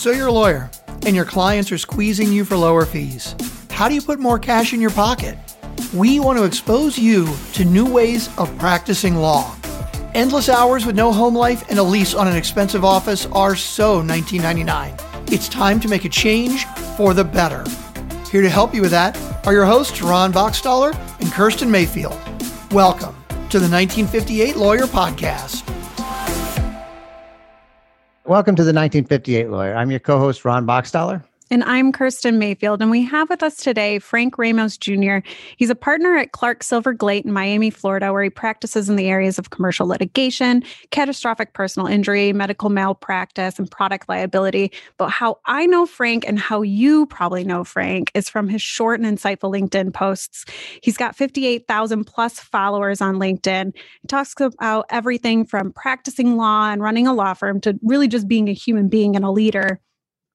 So you're a lawyer, and your clients are squeezing you for lower fees. How do you put more cash in your pocket? We want to expose you to new ways of practicing law. Endless hours with no home life and a lease on an expensive office are so 1999. It's time to make a change for the better. Here to help you with that are your hosts, Ron Boxstaller and Kirsten Mayfield. Welcome to the 1958 Lawyer Podcast. Welcome to the 1958 Lawyer. I'm your co host, Ron Boxstaller. And I'm Kirsten Mayfield, and we have with us today Frank Ramos Jr. He's a partner at Clarke Silverglate in Miami, Florida, where he practices in the areas of commercial litigation, catastrophic personal injury, medical malpractice, and product liability. But how I know Frank and how you probably know Frank is from his short and insightful LinkedIn posts. He's got 58,000 plus followers on LinkedIn. He talks about everything from practicing law and running a law firm to really just being a human being and a leader.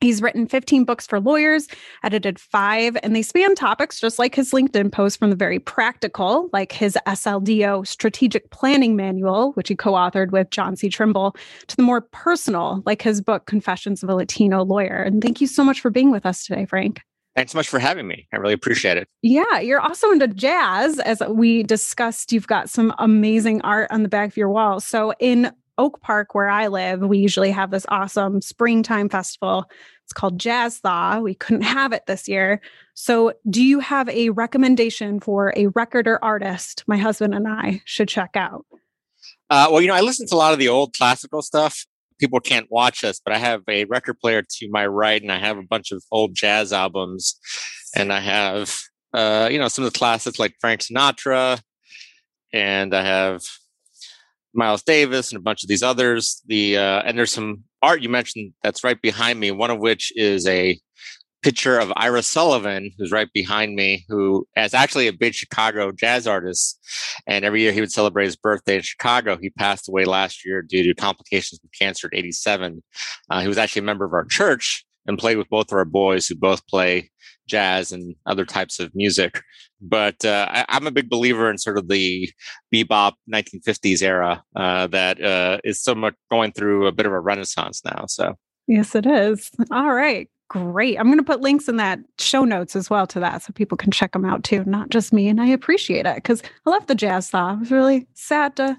He's written 15 books for lawyers, edited five, and they span topics just like his LinkedIn post from the very practical, like his SLDO strategic planning manual, which he co authored with John C. Trimble, to the more personal, like his book, Confessions of a Latino Lawyer. And thank you so much for being with us today, Frank. Thanks so much for having me. I really appreciate it. Yeah, you're also into jazz. As we discussed, you've got some amazing art on the back of your wall. So, in Oak Park, where I live, we usually have this awesome springtime festival. It's called Jazz Thaw. We couldn't have it this year. So, do you have a recommendation for a record or artist my husband and I should check out? Uh, well, you know, I listen to a lot of the old classical stuff. People can't watch us, but I have a record player to my right, and I have a bunch of old jazz albums, and I have, uh, you know, some of the classics like Frank Sinatra, and I have Miles Davis and a bunch of these others. The uh, and there's some art you mentioned that's right behind me. One of which is a picture of Ira Sullivan, who's right behind me, who is actually a big Chicago jazz artist. And every year he would celebrate his birthday in Chicago. He passed away last year due to complications with cancer at 87. Uh, he was actually a member of our church and played with both of our boys who both play jazz and other types of music. But uh, I, am a big believer in sort of the bebop 1950s era uh, that uh, is so much going through a bit of a renaissance now. So yes, it is. All right. Great. I'm going to put links in that show notes as well to that so people can check them out too, not just me. And I appreciate it because I love the jazz thaw. I was really sad to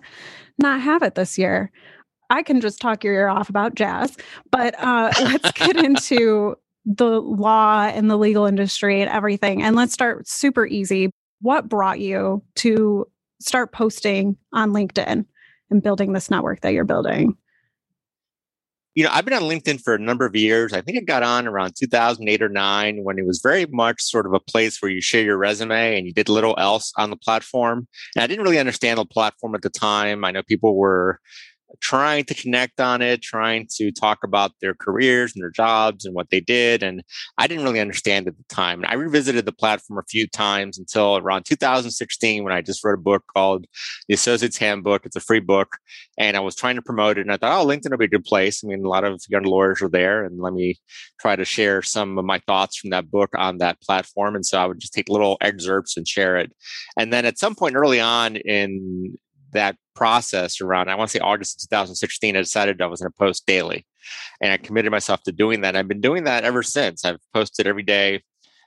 not have it this year. I can just talk your ear off about jazz, but uh, let's get into the law and the legal industry and everything. And let's start super easy. What brought you to start posting on LinkedIn and building this network that you're building? You know, I've been on LinkedIn for a number of years. I think I got on around 2008 or 9 when it was very much sort of a place where you share your resume and you did little else on the platform. And I didn't really understand the platform at the time. I know people were trying to connect on it, trying to talk about their careers and their jobs and what they did. And I didn't really understand at the time. And I revisited the platform a few times until around 2016 when I just wrote a book called The Associate's Handbook. It's a free book. And I was trying to promote it. And I thought, oh, LinkedIn will be a good place. I mean, a lot of young lawyers are there. And let me try to share some of my thoughts from that book on that platform. And so I would just take little excerpts and share it. And then at some point early on in that process around, I want to say August of 2016, I decided I was going to post daily. And I committed myself to doing that. I've been doing that ever since. I've posted every day,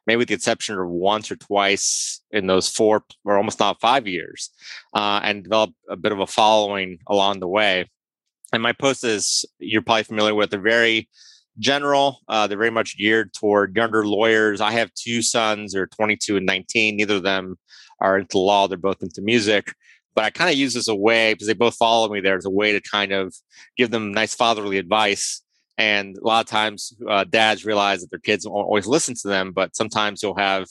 maybe with the exception of once or twice in those four or almost not five years, uh, and developed a bit of a following along the way. And my posts, is you're probably familiar with, they're very general. Uh, they're very much geared toward younger lawyers. I have two sons, they're 22 and 19. Neither of them are into law, they're both into music but I kind of use this a way because they both follow me there as a way to kind of give them nice fatherly advice. And a lot of times, uh, dads realize that their kids won't always listen to them, but sometimes you'll have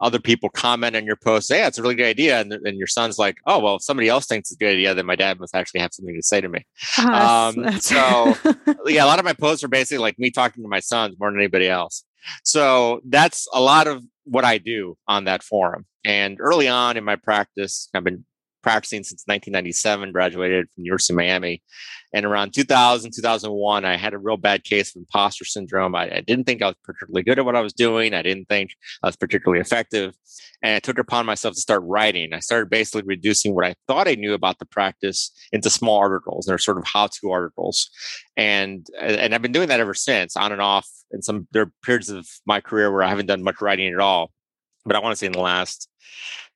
other people comment on your post, say, yeah, it's a really good idea. And, and your son's like, oh, well, if somebody else thinks it's a good idea, then my dad must actually have something to say to me. um, so, yeah, a lot of my posts are basically like me talking to my sons more than anybody else. So that's a lot of what I do on that forum. And early on in my practice, I've been practicing since 1997, graduated from University of Miami. And around 2000, 2001, I had a real bad case of imposter syndrome. I, I, didn't think I was particularly good at what I was doing. I didn't think I was particularly effective. And I took upon myself to start writing. I started basically reducing what I thought I knew about the practice into small articles. They're sort of how to articles. And, and I've been doing that ever since, on and off. And some, there are periods of my career where I haven't done much writing at all. But I want to say in the last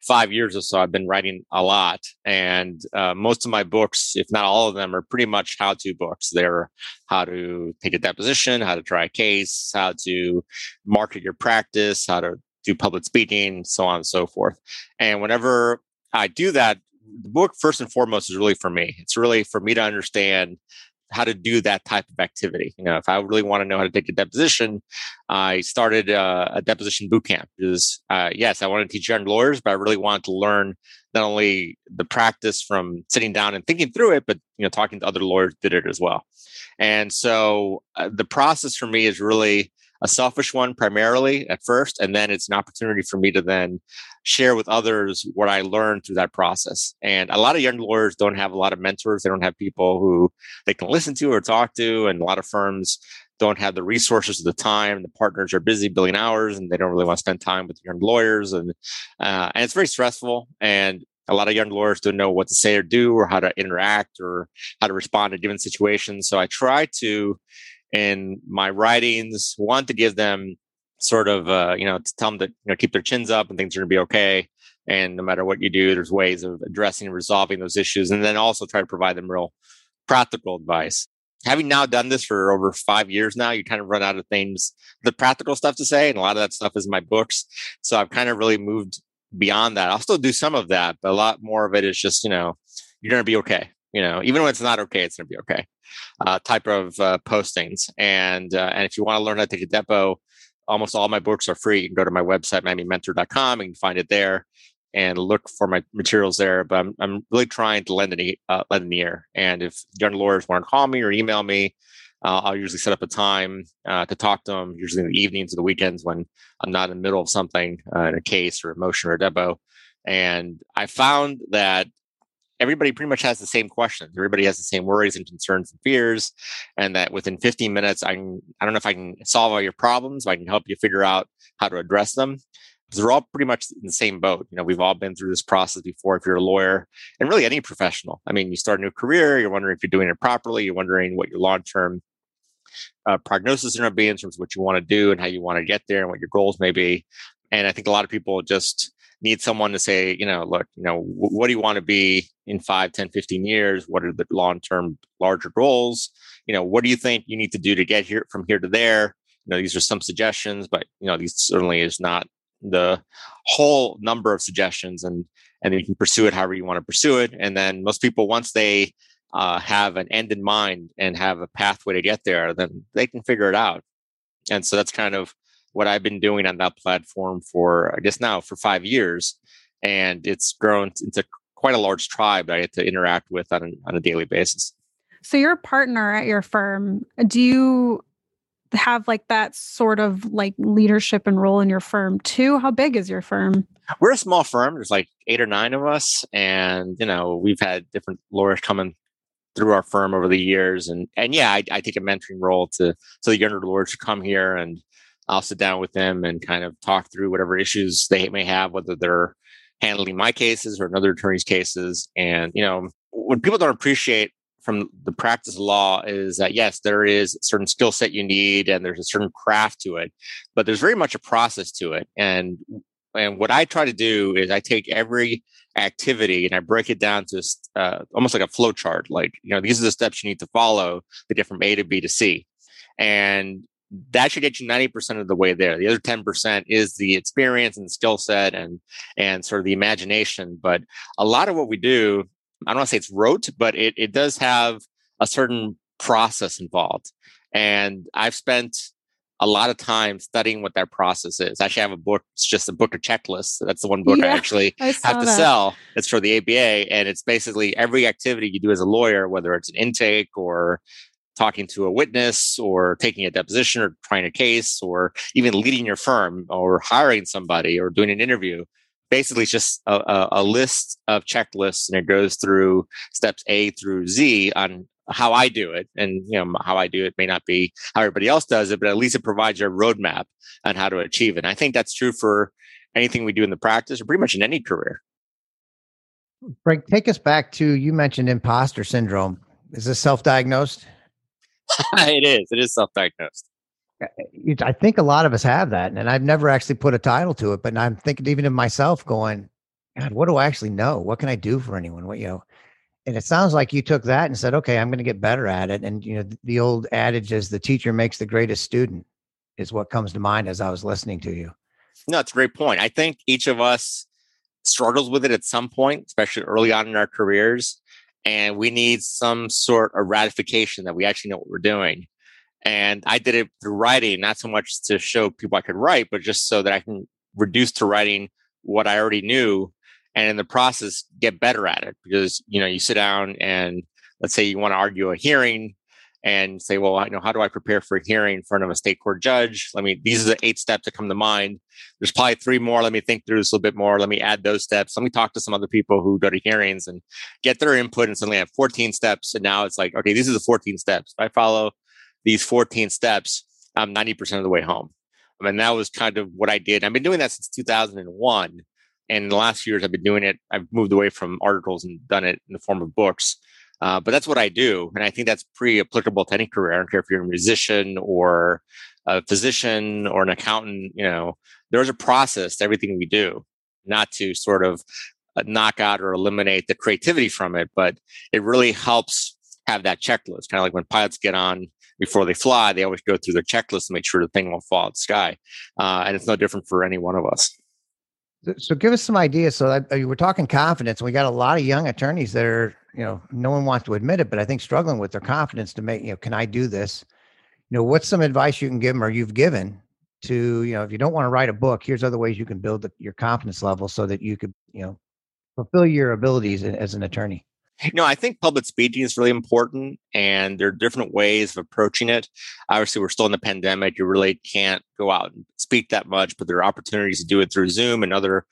five years or so, I've been writing a lot. And uh, most of my books, if not all of them, are pretty much how to books. They're how to take a deposition, how to try a case, how to market your practice, how to do public speaking, so on and so forth. And whenever I do that, the book, first and foremost, is really for me. It's really for me to understand how to do that type of activity. You know, if I really want to know how to take a deposition, I started uh, a deposition boot camp. Because uh, yes, I want to teach young lawyers, but I really wanted to learn not only the practice from sitting down and thinking through it, but you know, talking to other lawyers did it as well. And so uh, the process for me is really a selfish one primarily at first, and then it's an opportunity for me to then share with others what I learned through that process. And a lot of young lawyers don't have a lot of mentors. They don't have people who they can listen to or talk to, and a lot of firms don't have the resources at the time. The partners are busy billing hours, and they don't really want to spend time with young lawyers, and uh, and it's very stressful. And a lot of young lawyers don't know what to say or do, or how to interact, or how to respond to given situations. So I try to in my writings want to give them sort of uh, you know to tell them to you know keep their chins up and things are going to be okay. And no matter what you do there's ways of addressing and resolving those issues and then also try to provide them real practical advice. Having now done this for over five years now you kind of run out of things the practical stuff to say and a lot of that stuff is my books. So i've kind of really moved beyond that. I'll still do some of that but a lot more of it is just you know you're going to be okay you know even when it's not okay it's going to be okay uh, type of uh, postings. And uh, and if you want to learn how to take a depo, almost all my books are free. You can go to my website, miamimentor.com, and find it there and look for my materials there. But I'm, I'm really trying to lend an, uh, lend an ear. And if young lawyers want to call me or email me, uh, I'll usually set up a time uh, to talk to them, usually in the evenings or the weekends when I'm not in the middle of something, in a case or a motion or a depo. And I found that everybody pretty much has the same questions. Everybody has the same worries and concerns and fears. And that within 15 minutes, I can, I don't know if I can solve all your problems, but I can help you figure out how to address them. Because we're all pretty much in the same boat. You know, we've all been through this process before if you're a lawyer and really any professional. I mean, you start a new career, you're wondering if you're doing it properly, you're wondering what your long term uh, prognosis is going to be in terms of what you want to do and how you want to get there and what your goals may be. And I think a lot of people just need someone to say, you know, look, you know, what do you want to be in 5, 10, 15 years? What are the long-term larger goals? You know, what do you think you need to do to get here from here to there? You know, these are some suggestions, but you know, these certainly is not the whole number of suggestions and and you can pursue it however you want to pursue it. And then most people, once they uh, have an end in mind and have a pathway to get there, then they can figure it out. And so that's kind of what I've been doing on that platform for, I guess now for five years. And it's grown into quite a large tribe that I get to interact with on, on a daily basis. So you're a partner at your firm. Do you have like that sort of like leadership and role in your firm too? How big is your firm? We're a small firm. There's like eight or nine of us. And, you know, we've had different lawyers coming through our firm over the years. And and yeah, I, I take a mentoring role to so the younger lawyers come here and I'll sit down with them and kind of talk through whatever issues they may have, whether they're handling my cases or another attorney's cases. And, you know, what people don't appreciate from the practice of law is that yes, there is a certain skill set you need and there's a certain craft to it, but there's very much a process to it. And and what I try to do is I take every activity and I break it down to uh, almost like a flow chart. Like, you know, these are the steps you need to follow to get from A to B to C. And that should get you 90% of the way there. The other 10% is the experience and skill set and and sort of the imagination. But a lot of what we do, I don't want to say it's rote, but it, it does have a certain process involved. And I've spent a lot of time studying what that process is. Actually, I have a book, it's just a book of checklists. That's the one book yeah, I actually I have to that. sell. It's for the ABA. And it's basically every activity you do as a lawyer, whether it's an intake or talking to a witness or taking a deposition or trying a case or even leading your firm or hiring somebody or doing an interview basically it's just a, a, list of checklists and it goes through steps A through Z on how I do it. And you know, how I do it may not be how everybody else does it, but at least it provides you a roadmap on how to achieve it. And I think that's true for anything we do in the practice or pretty much in any career. Frank, take us back to you mentioned imposter syndrome. Is this self-diagnosed? it is. It is self-diagnosed. I think a lot of us have that, and I've never actually put a title to it. But I'm thinking even of myself, going, God, what do I actually know? What can I do for anyone? What you know? And it sounds like you took that and said, okay, I'm going to get better at it. And you know, the old adage is the teacher makes the greatest student, is what comes to mind as I was listening to you. No, it's a great point. I think each of us struggles with it at some point, especially early on in our careers. And we need some sort of ratification that we actually know what we're doing. And I did it through writing, not so much to show people I could write, but just so that I can reduce to writing what I already knew and in the process get better at it. Because, you know, you sit down and let's say you want to argue a hearing and say, well, I know how do I prepare for a hearing in front of a state court judge? Let me, these are the eight steps that come to mind. There's probably three more. Let me think through this a little bit more. Let me add those steps. Let me talk to some other people who go to hearings and get their input. And suddenly I have 14 steps. And now it's like, okay, these are the 14 steps. If I follow these 14 steps, I'm 90% of the way home. I mean, that was kind of what I did. I've been doing that since 2001. And in the last few years, I've been doing it. I've moved away from articles and done it in the form of books. Uh, but that's what I do. And I think that's pretty applicable to any career. I don't care if you're a musician or a physician or an accountant, you know, there's a process to everything we do, not to sort of uh, knock out or eliminate the creativity from it, but it really helps have that checklist. Kind of like when pilots get on before they fly, they always go through their checklist to make sure the thing won't fall out the sky. Uh, and it's no different for any one of us. So give us some ideas. So that, uh, we're talking confidence. We got a lot of young attorneys that are, you know, no one wants to admit it, but I think struggling with their confidence to make, you know, can I do this? You know, what's some advice you can give them or you've given to, you know, if you don't want to write a book, here's other ways you can build the, your confidence level so that you could, you know, fulfill your abilities as an attorney. No, I think public speaking is really important, and there are different ways of approaching it. Obviously, we're still in the pandemic; you really can't go out and speak that much, but there are opportunities to do it through Zoom and other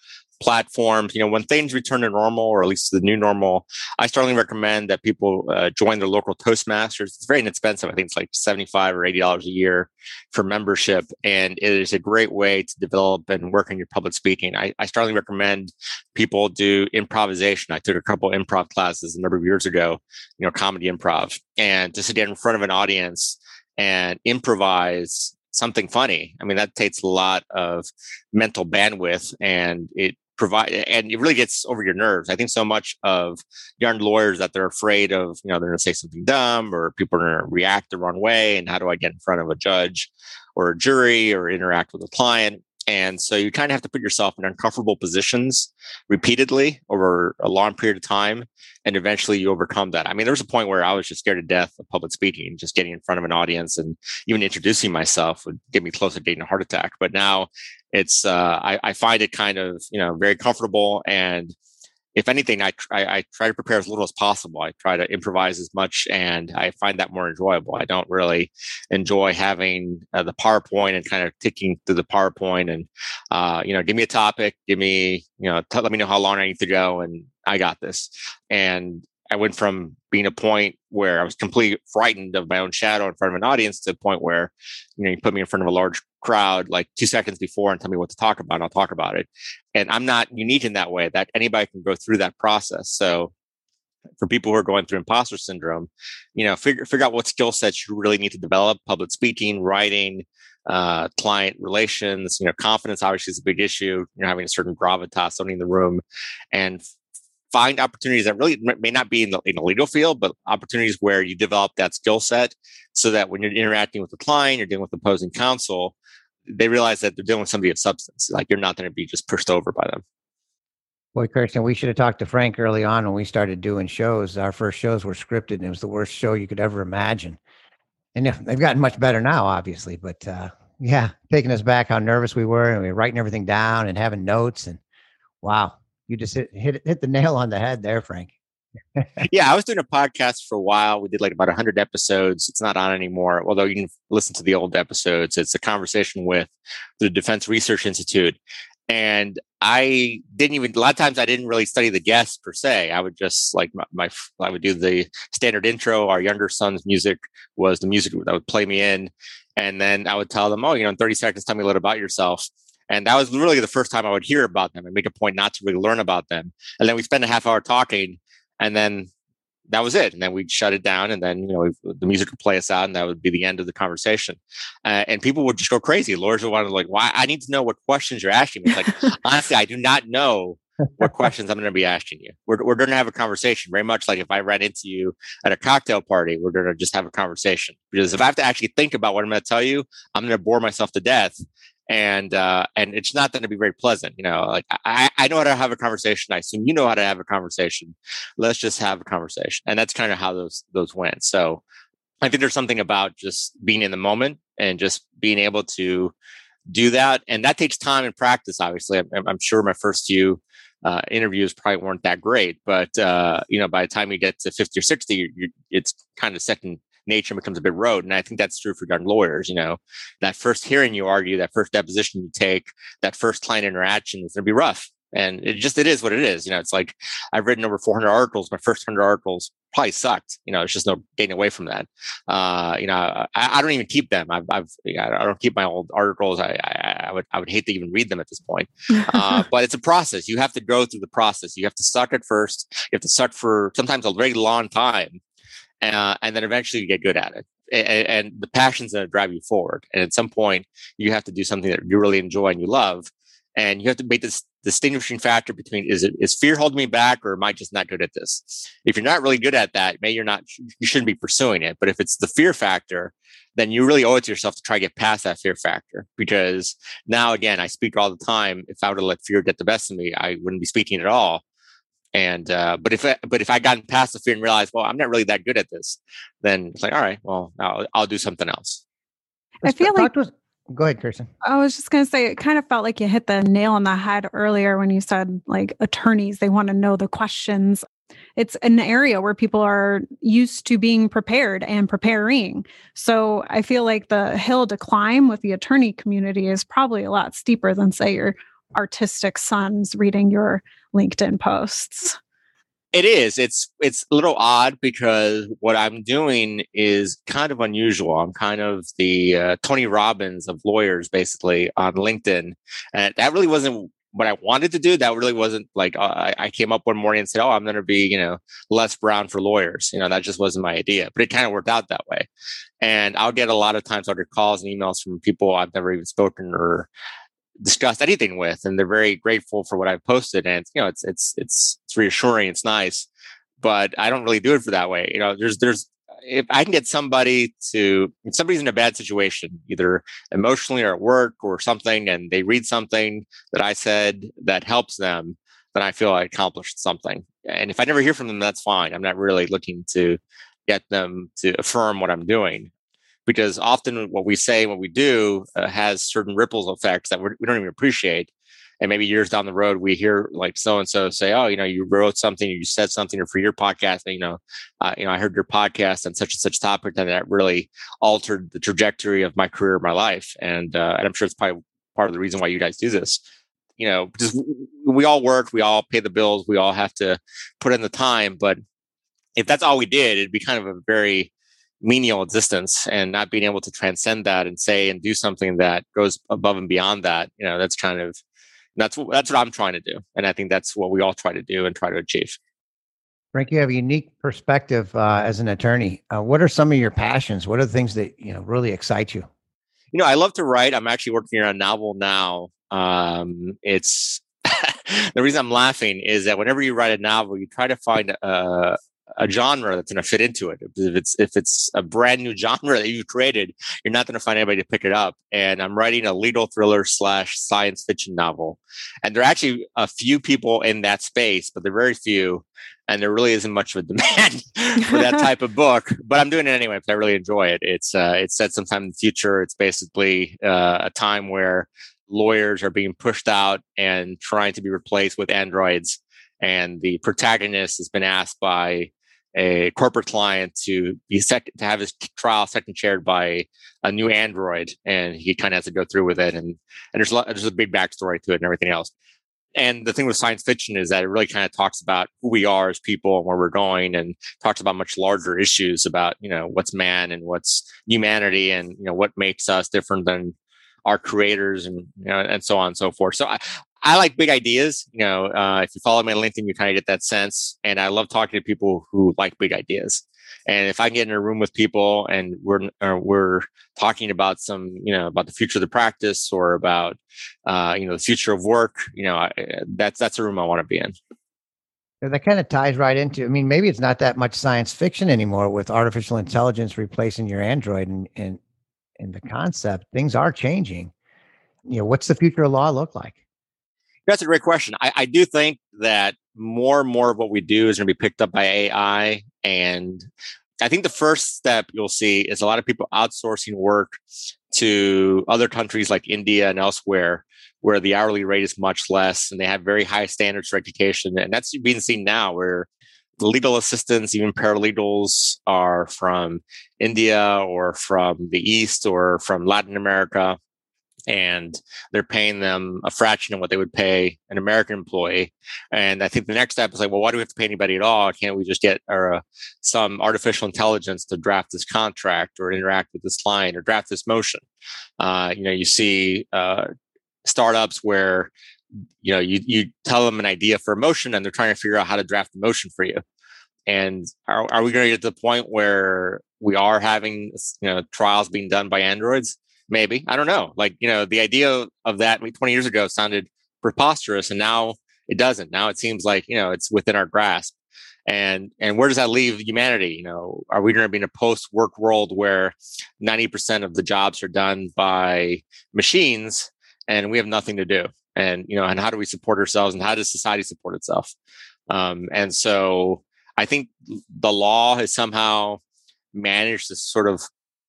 platforms. You know, when things return to normal, or at least the new normal, I strongly recommend that people uh, join their local Toastmasters. It's very inexpensive. I think it's like seventy-five or eighty dollars a year for membership, and it is a great way to develop and work on your public speaking. I, I strongly recommend people do improvisation. I took a couple improv classes a number of years ago. You know, comedy improv, and to sit in front of an audience and improvise something funny. I mean, that takes a lot of mental bandwidth and it provide and it really gets over your nerves. I think so much of young lawyers that they're afraid of, you know, they're going to say something dumb or people are going to react the wrong way. And how do I get in front of a judge or a jury or interact with a client? And so you kind of have to put yourself in uncomfortable positions repeatedly over a long period of time. And eventually you overcome that. I mean, there was a point where I was just scared to death of public speaking, just getting in front of an audience and even introducing myself would get me close to getting a heart attack. But now it's, uh, I, I find it kind of, you know, very comfortable and if anything, I, I, I, try to prepare as little as possible. I try to improvise as much, and I find that more enjoyable. I don't really enjoy having uh, the PowerPoint and kind of ticking through the PowerPoint and, uh, you know, give me a topic, give me, you know, t- let me know how long I need to go, and I got this. And I went from being a point where I was completely frightened of my own shadow in front of an audience to a point where, you know, you put me in front of a large crowd like two seconds before and tell me what to talk about, and I'll talk about it. And I'm not unique in that way that anybody can go through that process. So for people who are going through imposter syndrome, you know, figure figure out what skill sets you really need to develop: public speaking, writing, uh, client relations. You know, confidence obviously is a big issue. You're having a certain gravitas owning the room, and find opportunities that really may not be in the, in the legal field, but opportunities where you develop that skill set so that when you're interacting with the client, you're dealing with opposing counsel, they realize that they're dealing with somebody of substance. Like you're not going to be just pushed over by them. Boy, Kirsten, we should have talked to Frank early on when we started doing shows. Our first shows were scripted, and it was the worst show you could ever imagine. And they've gotten much better now, obviously. But uh, yeah, taking us back how nervous we were, and we were writing everything down and having notes. And wow, you just hit hit, hit the nail on the head there, Frank. yeah, I was doing a podcast for a while. We did like about 100 episodes. It's not on anymore, although you can listen to the old episodes. It's a conversation with the Defense Research Institute. And I didn't even a lot of times I didn't really study the guests per se. I would just like my, my I would do the standard intro. Our younger son's music was the music that would play me in, and then I would tell them, "Oh, you know, in 30 seconds, tell me a little about yourself." And that was really the first time I would hear about them and make a point not to really learn about them. And then we spend a half hour talking, and then that was it. And then we'd shut it down, and then you know the music would play us out, and that would be the end of the conversation. Uh, and people would just go crazy. Lawyers would want to like, "Why? I need to know what questions you're asking me." It's like honestly, I do not know what questions I'm going to be asking you. We're we're going to have a conversation, very much like if I ran into you at a cocktail party, we're going to just have a conversation. Because if I have to actually think about what I'm going to tell you, I'm going to bore myself to death and uh, and it's not going to be very pleasant. You know, like I, I know how to have a conversation. I assume you know how to have a conversation. Let's just have a conversation, and that's kind of how those those went. So I think there's something about just being in the moment and just being able to do that, and that takes time and practice. Obviously, I'm, I'm sure my first few uh, interviews probably weren't that great, but uh, you know, by the time you get to 50 or 60, you're, you're, it's kind of second nature becomes a bit road. And I think that's true for young lawyers. You know, that first hearing you argue, that first deposition you take, that first client interaction is going to be rough. And it just, it is what it is. You know, it's like I've written over 400 articles. My first 100 articles probably sucked. You know, it's just no getting away from that. Uh, you know, I, I, don't even keep them. I've, I've, I don't keep my old articles. I, I, I would, I would hate to even read them at this point. Uh, but it's a process. You have to go through the process. You have to suck at first. You have to suck for sometimes a very long time uh, and then eventually you get good at it. And, and the passion's going to drive you forward. And at some point, you have to do something that you really enjoy and you love, and you have to make this distinguishing factor between is it is fear holding me back or am I just not good at this? If you're not really good at that, maybe you're not you shouldn't be pursuing it. But if it's the fear factor, then you really owe it to yourself to try to get past that fear factor. Because now again, I speak all the time. If I were to let fear get the best of me, I wouldn't be speaking at all. And uh, but if I, but if I gotten past the fear and realized, well, I'm not really that good at this, then it's like, all right, well, I'll, I'll do something else. I feel like. Was, go ahead, Kirsten. I was just going to say, it kind of felt like you hit the nail on the head earlier when you said, like, attorneys, they want to know the questions. It's an area where people are used to being prepared and preparing. So I feel like the hill to climb with the attorney community is probably a lot steeper than, say, your artistic sons reading your LinkedIn posts. It is. It's it's a little odd because what I'm doing is kind of unusual. I'm kind of the uh, Tony Robbins of lawyers, basically on LinkedIn, and that really wasn't what I wanted to do. That really wasn't like uh, I, came up one morning and said, "Oh, I'm going to be you know Les Brown for lawyers." You know, that just wasn't my idea, but it kind of worked out that way. And I'll get a lot of times other calls and emails from people I've never even spoken or discussed anything with, and they're very grateful for what I've posted. And you know, it's it's it's it's reassuring, it's nice, but I don't really do it for that way. You know, there's there's if I can get somebody to if somebody's in a bad situation, either emotionally or at work or something, and they read something that I said that helps them, then I feel I accomplished something. And if I never hear from them, that's fine. I'm not really looking to get them to affirm what I'm doing because often what we say, what we do, uh, has certain ripples effects that we're, we do not even appreciate. And maybe years down the road, we hear like so and so say, "Oh, you know, you wrote something, or you said something, or for your podcast, you know, uh, you know, I heard your podcast on such and such topic, and that really altered the trajectory of my career, my life." And uh, and I'm sure it's probably part of the reason why you guys do this. You know, because we all work, we all pay the bills, we all have to put in the time. But if that's all we did, it'd be kind of a very menial existence and not being able to transcend that and say and do something that goes above and beyond that you know that's kind of that's what that's what i'm trying to do. And i think that's what we all try to do and try to achieve. Frank you have a unique perspective uh, as an attorney. Uh, what are some of your passions? What are the things that you know really excite you? You know i love to write. I'm actually working on a novel now. Um, it's the reason i'm laughing is that whenever you write a novel you try to find a, a genre that's going to fit into it. If it's if it's a brand new genre that you created, you're not going to find anybody to pick it up. And I'm writing a legal thriller slash science fiction novel, and there are actually a few people in that space, but they're very few, and there really isn't much of a demand for that type of book. But I'm doing it anyway because I really enjoy it. It's uh, it's set sometime in the future. It's basically uh, a time where lawyers are being pushed out and trying to be replaced with androids and the protagonist has been asked by a corporate client to be second to have his trial second chaired by a new android and he kind of has to go through with it and and there's a lot, there's a big backstory to it and everything else. And the thing with science fiction is that it really kind of talks about who we are as people and where we're going and talks about much larger issues about you know what's man and what's humanity and you know what makes us different than our creators and you know and so on and so forth. So i I like big ideas. You know, uh, if you follow me on LinkedIn, you kind of get that sense. And I love talking to people who like big ideas. And if I get in a room with people and we're we're talking about some, you know, about the future of the practice or about, uh, you know, the future of work, you know, I, that's that's a room I want to be in. That kind of ties right into. I mean, maybe it's not that much science fiction anymore with artificial intelligence replacing your android and and and the concept. Things are changing. You know, what's the future of law look like? That's a great question. I, I do think that more and more of what we do is going to be picked up by AI. And I think the first step you'll see is a lot of people outsourcing work to other countries like India and elsewhere, where the hourly rate is much less and they have very high standards for education. And that's being seen now where legal assistants, even paralegals, are from India or from the East or from Latin America and they're paying them a fraction of what they would pay an American employee. And I think the next step is like, well, why do we have to pay anybody at all? Can't we just get or, uh, some artificial intelligence to draft this contract or interact with this line or draft this motion? Uh, you know, you see uh, startups where you know you you tell them an idea for a motion and they're trying to figure out how to draft the motion for you. And are, are we going to get to the point where we are having you know trials being done by androids? Maybe i don't know like you know the idea of that 20 years ago sounded preposterous and now it doesn't. Now it seems like you know it's within our grasp. And and where does that leave humanity? You know are we going to be in a post work world where 90% of the jobs are done by machines and we have nothing to do? And you know and how do we support ourselves and how does society support itself? Um, and so i think the law has somehow managed to sort of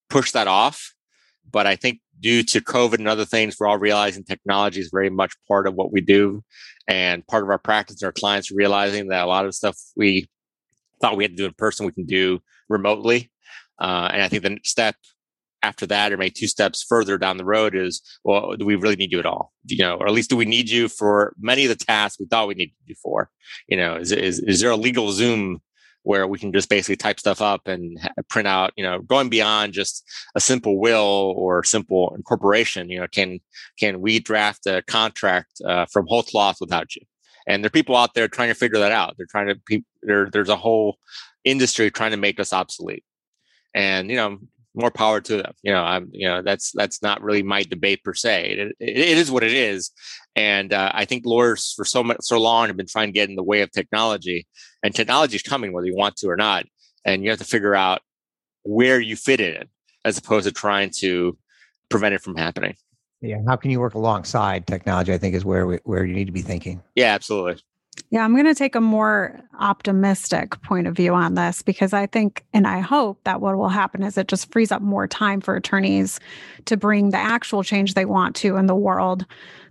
push that off but I think due to COVID and other things, we're all realizing technology is very much part of what we do and part of our practice. Our clients realizing that a lot of stuff we thought we had to do in person, we can do remotely. Uh, and I think the step after that, or maybe two steps further down the road, is well, do we really need you at all? You know, or at least do we need you for many of the tasks we thought we needed you for? You know, is is, is there a LegalZoom where we can just basically type stuff up and print out, you know, going beyond just a simple will or simple incorporation, you know, can, can we draft a contract uh, from whole cloth without you? And there are people out there trying to figure that out. They're trying to, there, there's a whole industry trying to make us obsolete. And, you know, more power to them. You know, I'm, you know, that's, that's not really my debate per se. it, it, it is what it is. And uh, I think lawyers for so much, so long have been trying to get in the way of technology, and technology is coming whether you want to or not. And you have to figure out where you fit in as opposed to trying to prevent it from happening. Yeah, how can you work alongside technology? I think is where we, where you need to be thinking. Yeah, absolutely. Yeah, I'm going to take a more optimistic point of view on this because I think and I hope that what will happen is it just frees up more time for attorneys to bring the actual change they want to in the world.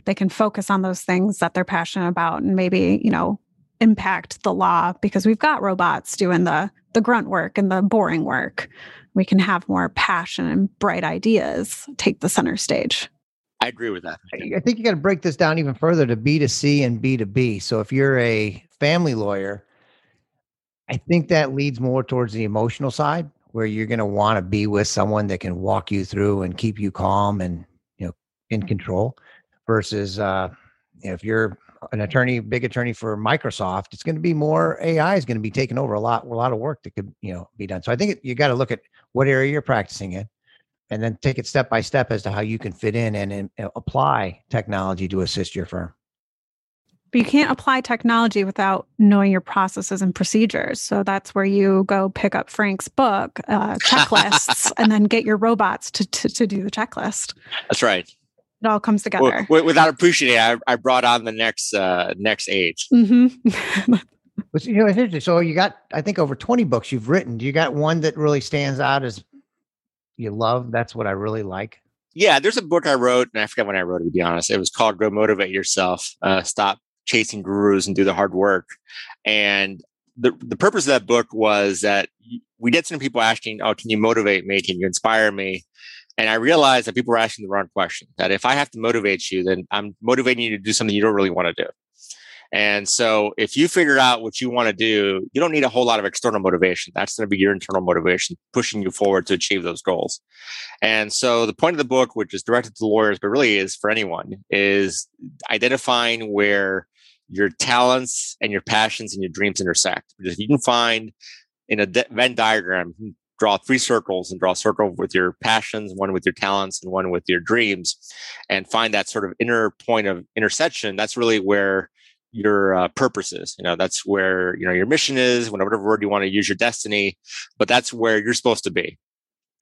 They can focus on those things that they're passionate about and maybe you know impact the law because we've got robots doing the the grunt work and the boring work. We can have more passion and bright ideas take the center stage i agree with that. I think you got to break this down even further to b to c and b to b. So if you're a family lawyer i think that leads more towards the emotional side where you're going to want to be with someone that can walk you through and keep you calm and you know in control versus uh, you know, if you're an attorney, big attorney for Microsoft, it's going to be more AI is going to be taking over a lot, a lot of work that could, you know, be done. So I think you got to look at what area you're practicing in and then take it step by step as to how you can fit in and, and apply technology to assist your firm. But you can't apply technology without knowing your processes and procedures. So that's where you go pick up Frank's book, uh, checklists, and then get your robots to, to, to do the checklist. That's right it all comes together. Well, without appreciating it, I, I, brought on the next uh, next age. Mm-hmm. you know, it's interesting. So you got, I think, over twenty books you've written. Do you got one that really stands out as you love? That's what I really like. Yeah, there's a book I wrote, and I forget when I wrote it. To be honest, it was called "Go Motivate Yourself." Uh, stop chasing gurus and do the hard work. And the, the purpose of that book was that we get some people asking, Oh, can you motivate me? Can you inspire me? And I realized that people were asking the wrong question. That if I have to motivate you, then I'm motivating you to do something you don't really want to do. And so if you figure out what you want to do, you don't need a whole lot of external motivation. That's going to be your internal motivation pushing you forward to achieve those goals. And so the point of the book, which is directed to lawyers, but really is for anyone, is identifying where your talents and your passions and your dreams intersect. Because if you can find in a Venn diagram, draw three circles and draw a circle with your passions, one with your talents, and one with your dreams, and find that sort of inner point of intersection. That's really where your uh, purpose is. You know, that's where you know your mission is. Whatever word you want to use, your destiny, but that's where you're supposed to be.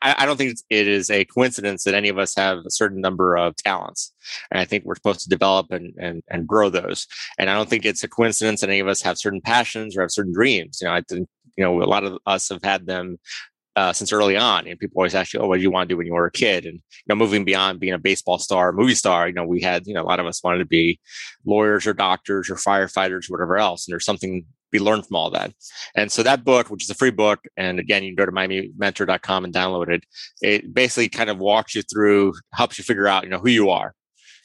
I, I don't think it is a coincidence that any of us have a certain number of talents, and I think we're supposed to develop and and and grow those. And I don't think it's a coincidence that any of us have certain passions or have certain dreams. You know, I think you know a lot of us have had them uh, since early on. And people always ask you, "Oh, what did you want to do when you were a kid?" And you know, moving beyond being a baseball star, movie star, you know, we had you know a lot of us wanted to be lawyers or doctors or firefighters, or whatever else. And there's something be learned from all that. And so that book, which is a free book, and again, you can go to miamimentor.com and download it. It basically kind of walks you through, helps you figure out, you know, who you are.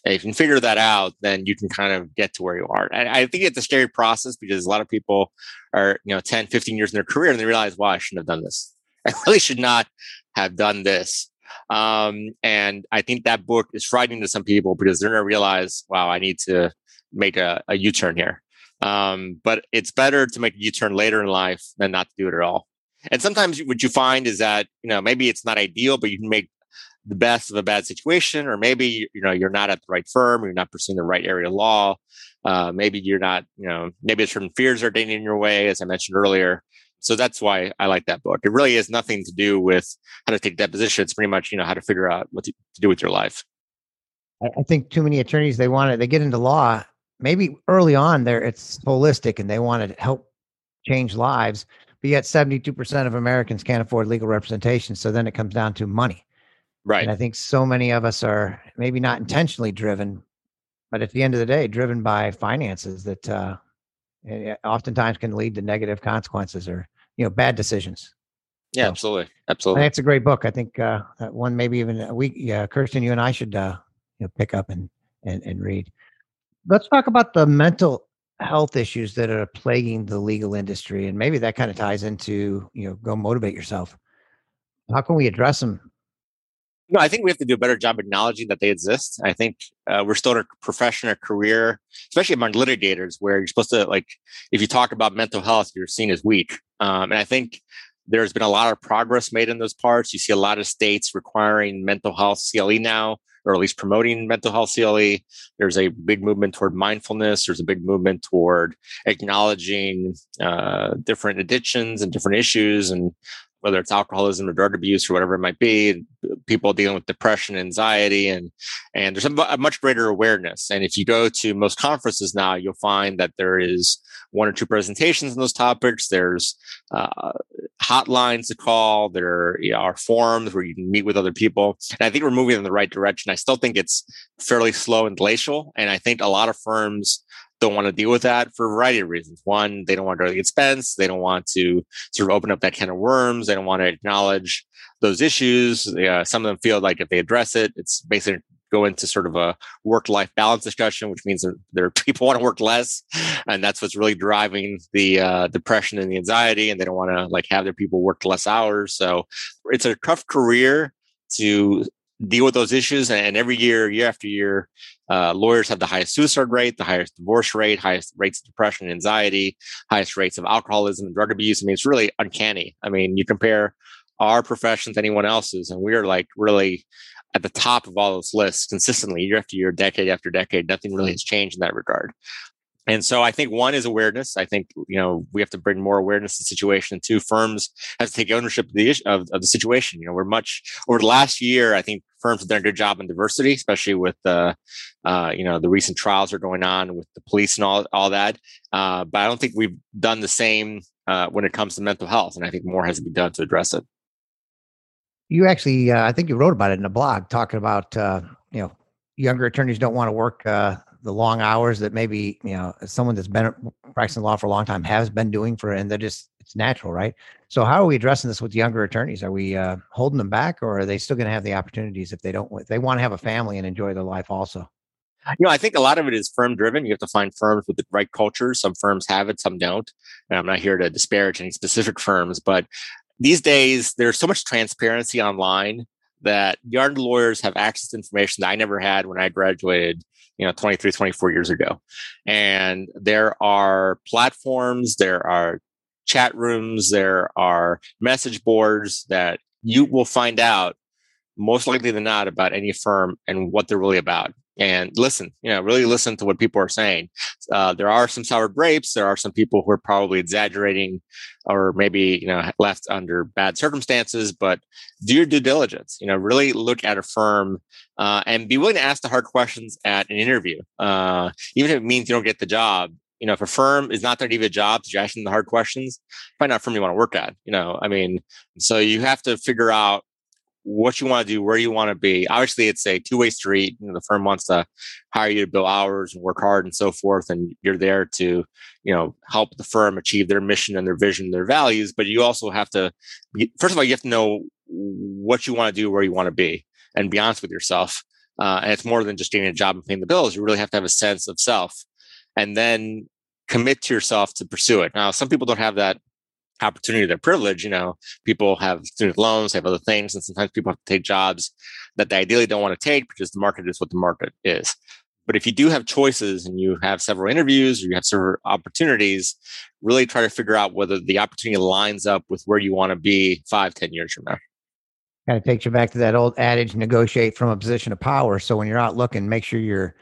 And if you can figure that out, then you can kind of get to where you are. And I think it's a scary process because a lot of people are, you know, 10, 15 years in their career and they realize, wow, I shouldn't have done this. I really should not have done this. Um, and I think that book is frightening to some people because they're going to realize, wow, I need to make a a U-turn here. Um, but it's better to make a U-turn later in life than not to do it at all. And sometimes what you find is that, you know, maybe it's not ideal, but you can make the best of a bad situation, or maybe, you know, you're not at the right firm, you're not pursuing the right area of law. Uh, maybe you're not, you know, maybe certain fears are getting in your way, as I mentioned earlier. So that's why I like that book. It really has nothing to do with how to take deposition. It's pretty much, you know, how to figure out what to, to do with your life. I think too many attorneys, they want to, they get into law, maybe early on there, it's holistic and they want to help change lives. But yet 72% of Americans can't afford legal representation. So then it comes down to money. Right. And I think so many of us are maybe not intentionally driven, but at the end of the day, driven by finances that uh, oftentimes can lead to negative consequences or you know bad decisions. Yeah, so, absolutely, absolutely. That's a great book. I think uh, one maybe even a week. Yeah, Kirsten, you and I should uh, you know pick up and and and read. Let's talk about the mental health issues that are plaguing the legal industry, and maybe that kind of ties into you know go motivate yourself. How can we address them no, I think we have to do a better job acknowledging that they exist. I think uh, we're still in a profession or career, especially among litigators, where you're supposed to like, if you talk about mental health, you're seen as weak. Um, and I think there's been a lot of progress made in those parts. You see a lot of states requiring mental health CLE now, or at least promoting mental health CLE. There's a big movement toward mindfulness. There's a big movement toward acknowledging uh, different addictions and different issues and whether it's alcoholism or drug abuse or whatever it might be, people dealing with depression, anxiety, and and there's a, much greater awareness. And if you go to most conferences now, you'll find that there is one or two presentations on those topics. There's uh, hotlines to call. There are forums where you can meet with other people. And I think we're moving in the right direction. I still think it's fairly slow and glacial, and I think a lot of firms don't want to deal with that for a variety of reasons. One, they don't want to go to the expense. They don't want to sort of open up that can of worms. They don't want to acknowledge those issues. Uh, some of them feel like if they address it, it's basically go into sort of a work-life balance discussion, which means that there people want to work less, and that's what's really driving the uh, depression and the anxiety. And they don't want to like have their people work less hours. So it's a tough career to deal with those issues. And every year, year after year, uh, lawyers have the highest suicide rate, the highest divorce rate, highest rates of depression and anxiety, highest rates of alcoholism and drug abuse. I mean, it's really uncanny. I mean, you compare our profession to anyone else's, and we're like really at the top of all those lists consistently year after year, decade after decade. Nothing really has changed in that regard. And so I think one is awareness. I think you know we have to bring more awareness to the situation. And Two, firms have to take ownership of the issue, of, of the situation. You know, we're much over the last year. I think firms have done a good job on diversity, especially with the uh, you know the recent trials are going on with the police and all all that. Uh, but I don't think we've done the same uh, when it comes to mental health, and I think more has to be done to address it. You actually, uh, I think you wrote about it in a blog, talking about uh, you know younger attorneys don't want to work uh, the long hours that maybe you know someone that's been practicing law for a long time has been doing for, and they're just it's natural, right? So how are we addressing this with younger attorneys? Are we uh, holding them back, or are they still going to have the opportunities if they don't? If they want to have a family and enjoy their life also? You know, I think a lot of it is firm driven. You have to find firms with the right culture. Some firms have it, some don't. And I'm not here to disparage any specific firms, but these days there's so much transparency online that yard lawyers have access to information that I never had when I graduated, you know, 23, 24 years ago. And there are platforms, there are chat rooms, there are message boards that you will find out most likely than not about any firm and what they're really about and listen, you know, really listen to what people are saying. Uh, there are some sour grapes. There are some people who are probably exaggerating or maybe, you know, left under bad circumstances, but do your due diligence, you know, really look at a firm uh, and be willing to ask the hard questions at an interview. Uh, even if it means you don't get the job, you know, if a firm is not there to give you a job, to ask them the hard questions, probably not a firm you want to work at. You know, I mean, so you have to figure out what you want to do, where you want to be. Obviously, it's a two way street. You know, the firm wants to hire you to bill hours and work hard and so forth, and you're there to, you know, help the firm achieve their mission and their vision, their values. But you also have to, first of all, you have to know what you want to do, where you want to be, and be honest with yourself. Uh, and it's more than just getting a job and paying the bills. You really have to have a sense of self, and then commit to yourself to pursue it. Now, some people don't have that opportunity, their privilege. You know, people have student loans, they have other things, and sometimes people have to take jobs that they ideally don't want to take because the market is what the market is. But if you do have choices and you have several interviews or you have several opportunities, really try to figure out whether the opportunity lines up with where you want to be five, ten years from now. Kind of takes you back to that old adage negotiate from a position of power. So when you're out looking, make sure you're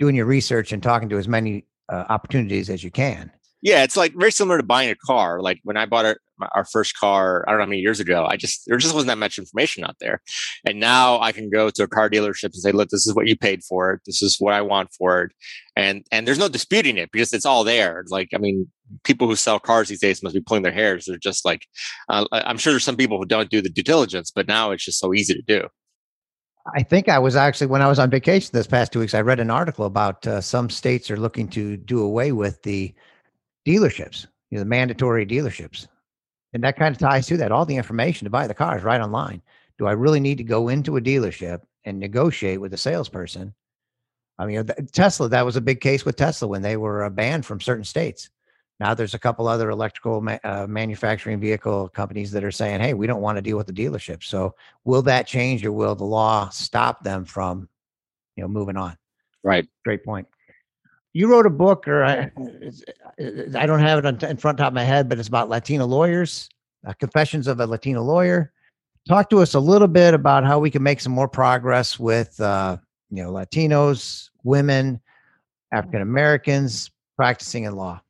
doing your research and talking to as many uh, opportunities as you can. Yeah, it's like very similar to buying a car. Like when I bought our, our first car, I don't know how many years ago, I just, there just wasn't that much information out there. And now I can go to a car dealership and say, look, this is what you paid for it. This is what I want for it. And, and there's no disputing it because it's all there. Like, I mean, people who sell cars these days must be pulling their hairs. They're just like, uh, I'm sure there's some people who don't do the due diligence, but now it's just so easy to do. I think I was actually when I was on vacation this past two weeks. I read an article about uh, some states are looking to do away with the dealerships, you know, the mandatory dealerships. And that kind of ties to that. All the information to buy the car is right online. Do I really need to go into a dealership and negotiate with a salesperson? I mean, Tesla, that was a big case with Tesla when they were uh, banned from certain states. Now there's a couple other electrical ma- uh, manufacturing vehicle companies that are saying, "Hey, we don't want to deal with the dealership." So, will that change, or will the law stop them from, you know, moving on? Right. Great point you wrote a book, or I, I don't have it in front of my head, but it's about Latino lawyers, uh, Confessions of a Latino Lawyer. Talk to us a little bit about how we can make some more progress with, uh, you know, Latinos, women, African Americans practicing in law.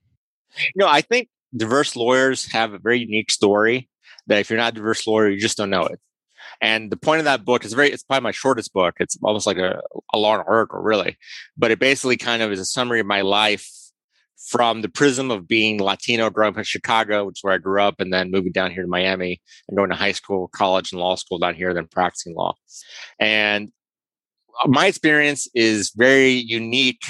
You know, I think diverse lawyers have a very unique story that if you're not a diverse lawyer, you just don't know it. And the point of that book is very, it's probably my shortest book. It's almost like a, a long article, really. But it basically kind of is a summary of my life from the prism of being Latino growing up in Chicago, which is where I grew up, and then moving down here to Miami and going to high school, college, and law school down here, then practicing law. And my experience is very unique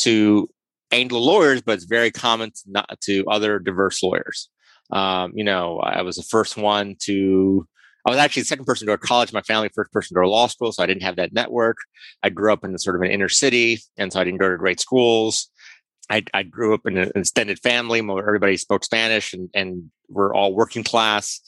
to Anglo lawyers, but it's very common to, not, to other diverse lawyers. Um, you know, I was the first one to I was actually the second person to go to college. My family, first person to go to law school. So I didn't have that network. I grew up in sort of an inner city. And so I didn't go to great schools. I, I grew up in an extended family where everybody spoke Spanish and, and we're all working class.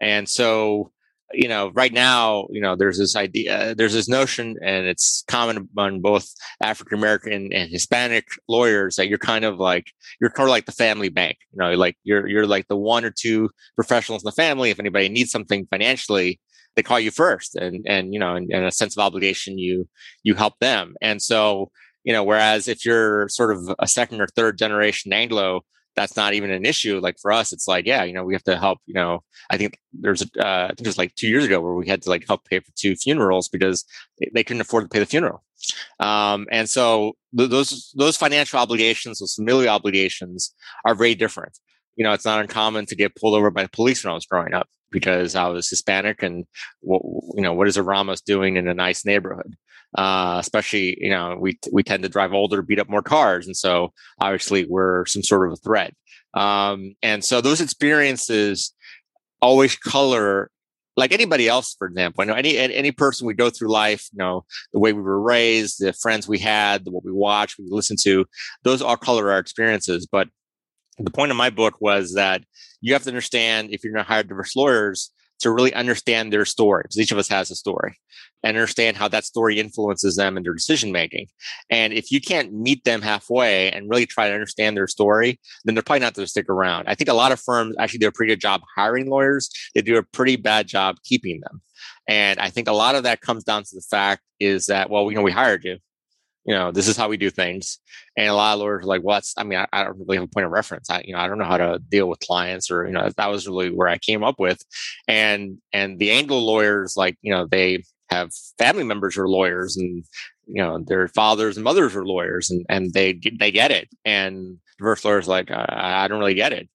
And so you know, right now, you know, there's this idea, there's this notion, and it's common among both African American and Hispanic lawyers that you're kind of like you're kind of like the family bank. You know, like you're you're like the one or two professionals in the family. If anybody needs something financially, they call you first, and and you know, and, and a sense of obligation, you you help them. And so, you know, whereas if you're sort of a second or third generation Anglo, that's not even an issue. Like for us, it's like, yeah, you know, we have to help. You know, I think there's, uh, I think it was like two years ago where we had to like help pay for two funerals because they couldn't afford to pay the funeral. Um, and so th- those those financial obligations, those familial obligations, are very different. You know, it's not uncommon to get pulled over by the police when I was growing up. because I was Hispanic and what you know what is a Ramos doing in a nice neighborhood? Uh, especially you know we we tend to drive older, beat up more cars, and so obviously we're some sort of a threat. Um, and so those experiences always color like anybody else, for example, I know any any person we go through life, you know, the way we were raised, the friends we had, what we watched, we listened to, those all color our experiences. But the point of my book was that you have to understand if you're going to hire diverse lawyers to really understand their story because each of us has a story and understand how that story influences them and their decision making. And if you can't meet them halfway and really try to understand their story, then they're probably not going to stick around. I think a lot of firms actually do a pretty good job hiring lawyers. They do a pretty bad job keeping them. And I think a lot of that comes down to the fact is that, well, you know, we hired you you know, this is how we do things. And a lot of lawyers are like, well, that's, I mean, I, I, don't really have a point of reference. I, you know, I don't know how to deal with clients or, you know, that was really where I came up with. And, and the Anglo lawyers, like, you know, they have family members who are lawyers and, you know, their fathers and mothers are lawyers and, and they, they get it. And diverse lawyers like, I, I don't really get it.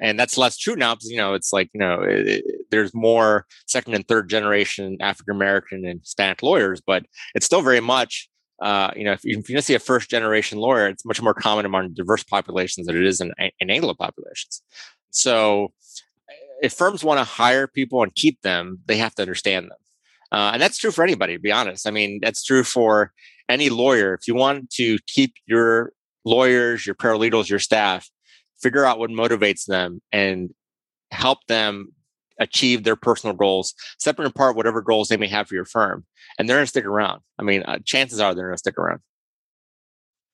And that's less true now because, you know, it's like, you know, it, it, there's more second and third generation African American and Hispanic lawyers, but it's still very much uh, you know, if if you see a first generation lawyer, it's much more common among diverse populations than it is in, in Anglo populations. So if firms want to hire people and keep them, they have to understand them. Uh, and that's true for anybody, to be honest. I mean, that's true for any lawyer. If you want to keep your lawyers, your paralegals, your staff, figure out what motivates them and help them achieve their personal goals, separate and apart whatever goals they may have for your firm, and they're going to stick around. I mean, uh, chances are they're going to stick around.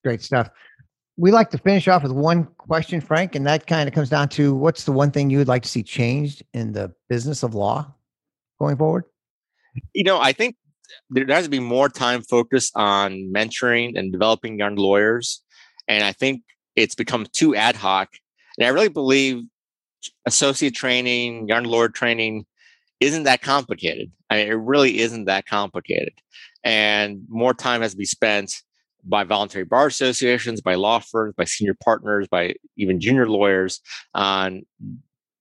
Great stuff. We like to finish off with one question, Frank, and that kind of comes down to what's the one thing you would like to see changed in the business of law going forward? You know, I think there has to be more time focused on mentoring and developing young lawyers. And I think it's become too ad hoc. And I really believe associate training, young lord training isn't that complicated. I mean, it really isn't that complicated. And more time has to be spent by voluntary bar associations, by law firms, by senior partners, by even junior lawyers on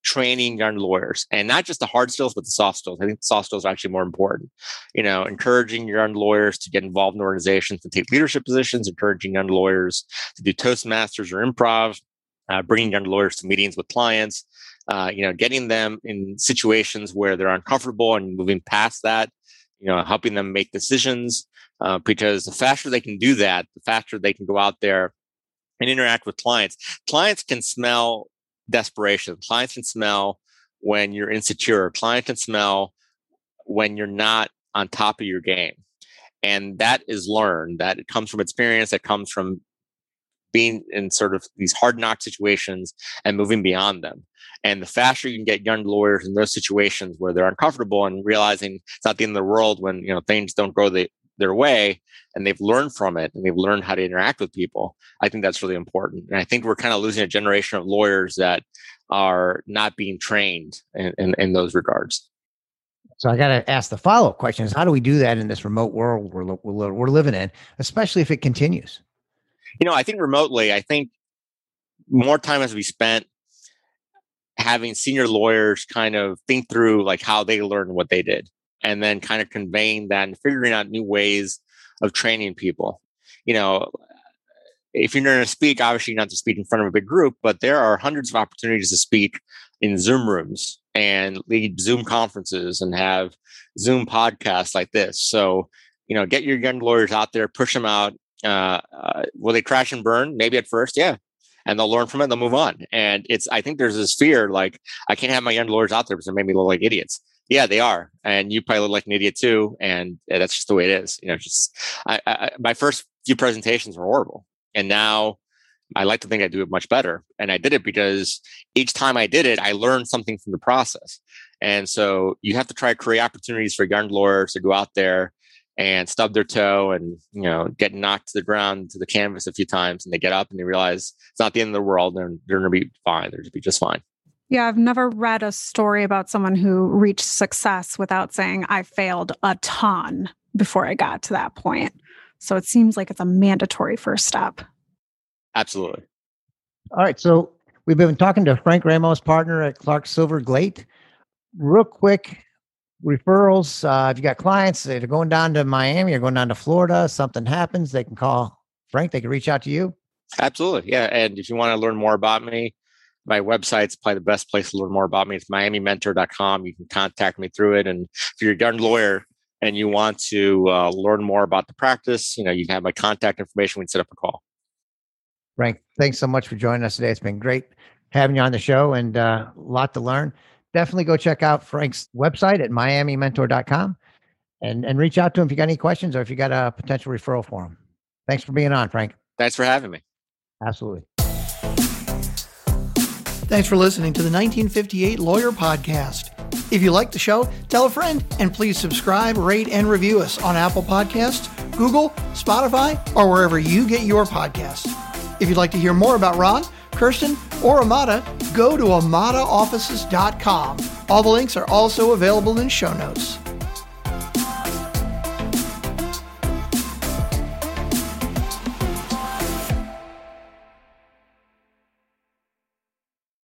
training young lawyers and not just the hard skills, but the soft skills. I think the soft skills are actually more important. You know, encouraging young lawyers to get involved in organizations and take leadership positions, encouraging young lawyers to do Toastmasters or improv, uh, bringing young lawyers to meetings with clients, uh, you know, getting them in situations where they're uncomfortable and moving past that, you know, helping them make decisions. Uh, because the faster they can do that, the faster they can go out there and interact with clients. Clients can smell desperation. Clients can smell when you're insecure. Clients can smell when you're not on top of your game. And that is learned. That it comes from experience. That comes from being in sort of these hard knock situations and moving beyond them. And the faster you can get young lawyers in those situations where they're uncomfortable and realizing it's not the end of the world when you know things don't go the, their way and they've learned from it and they've learned how to interact with people, I think that's really important. And I think we're kind of losing a generation of lawyers that are not being trained in, in, in those regards. So I got to ask the follow up question: Is how do we do that in this remote world we're, we're, we're living in, especially if it continues? You know, I think remotely, I think more time has to be spent having senior lawyers kind of think through like how they learned what they did and then kind of conveying that and figuring out new ways of training people. You know, if you're going to speak, obviously not to speak in front of a big group, but there are hundreds of opportunities to speak in Zoom rooms and lead Zoom conferences and have Zoom podcasts like this. So, you know, get your young lawyers out there, push them out, uh, uh, will they crash and burn? Maybe at first, yeah. And they'll learn from it. They'll move on. And it's, I think there's this fear, like I can't have my young lawyers out there because they make me look like idiots. Yeah, they are, and you probably look like an idiot too. And that's just the way it is. You know, just I, I, my first few presentations were horrible, and now I like to think I do it much better. And I did it because each time I did it, I learned something from the process. And so you have to try to create opportunities for young lawyers to go out there and stub their toe and you know get knocked to the ground to the canvas a few times and they get up and they realize it's not the end of the world they're, they're going to be fine they're going to be just fine. Yeah i've never read a story about someone who reached success without saying i failed a ton before i got to that point. So it seems like it's a mandatory first step. Absolutely. All right so we've been talking to frank ramos partner at Clarke Silverglate. Real quick referrals. Uh, if you got clients that are going down to Miami or going down to Florida, something happens, they can call Frank. They can reach out to you. Absolutely. Yeah. And if you want to learn more about me, my website's probably the best place to learn more about me. It's miamimentor.com. You can contact me through it. And if you're a young lawyer and you want to uh, learn more about the practice, you know, you can have my contact information. We can set up a call. Frank, thanks so much for joining us today. It's been great having you on the show and uh, a lot to learn. Definitely go check out Frank's website at miamimentor.com and, and reach out to him if you got any questions or if you got a potential referral for him. Thanks for being on, Frank. Thanks for having me. Absolutely. Thanks for listening to the 1958 Lawyer Podcast. If you like the show, tell a friend and please subscribe, rate, and review us on Apple Podcasts, Google, Spotify, or wherever you get your podcasts. If you'd like to hear more about Ron, Kirsten, or Amada, go to amadaoffices.com. All the links are also available in show notes.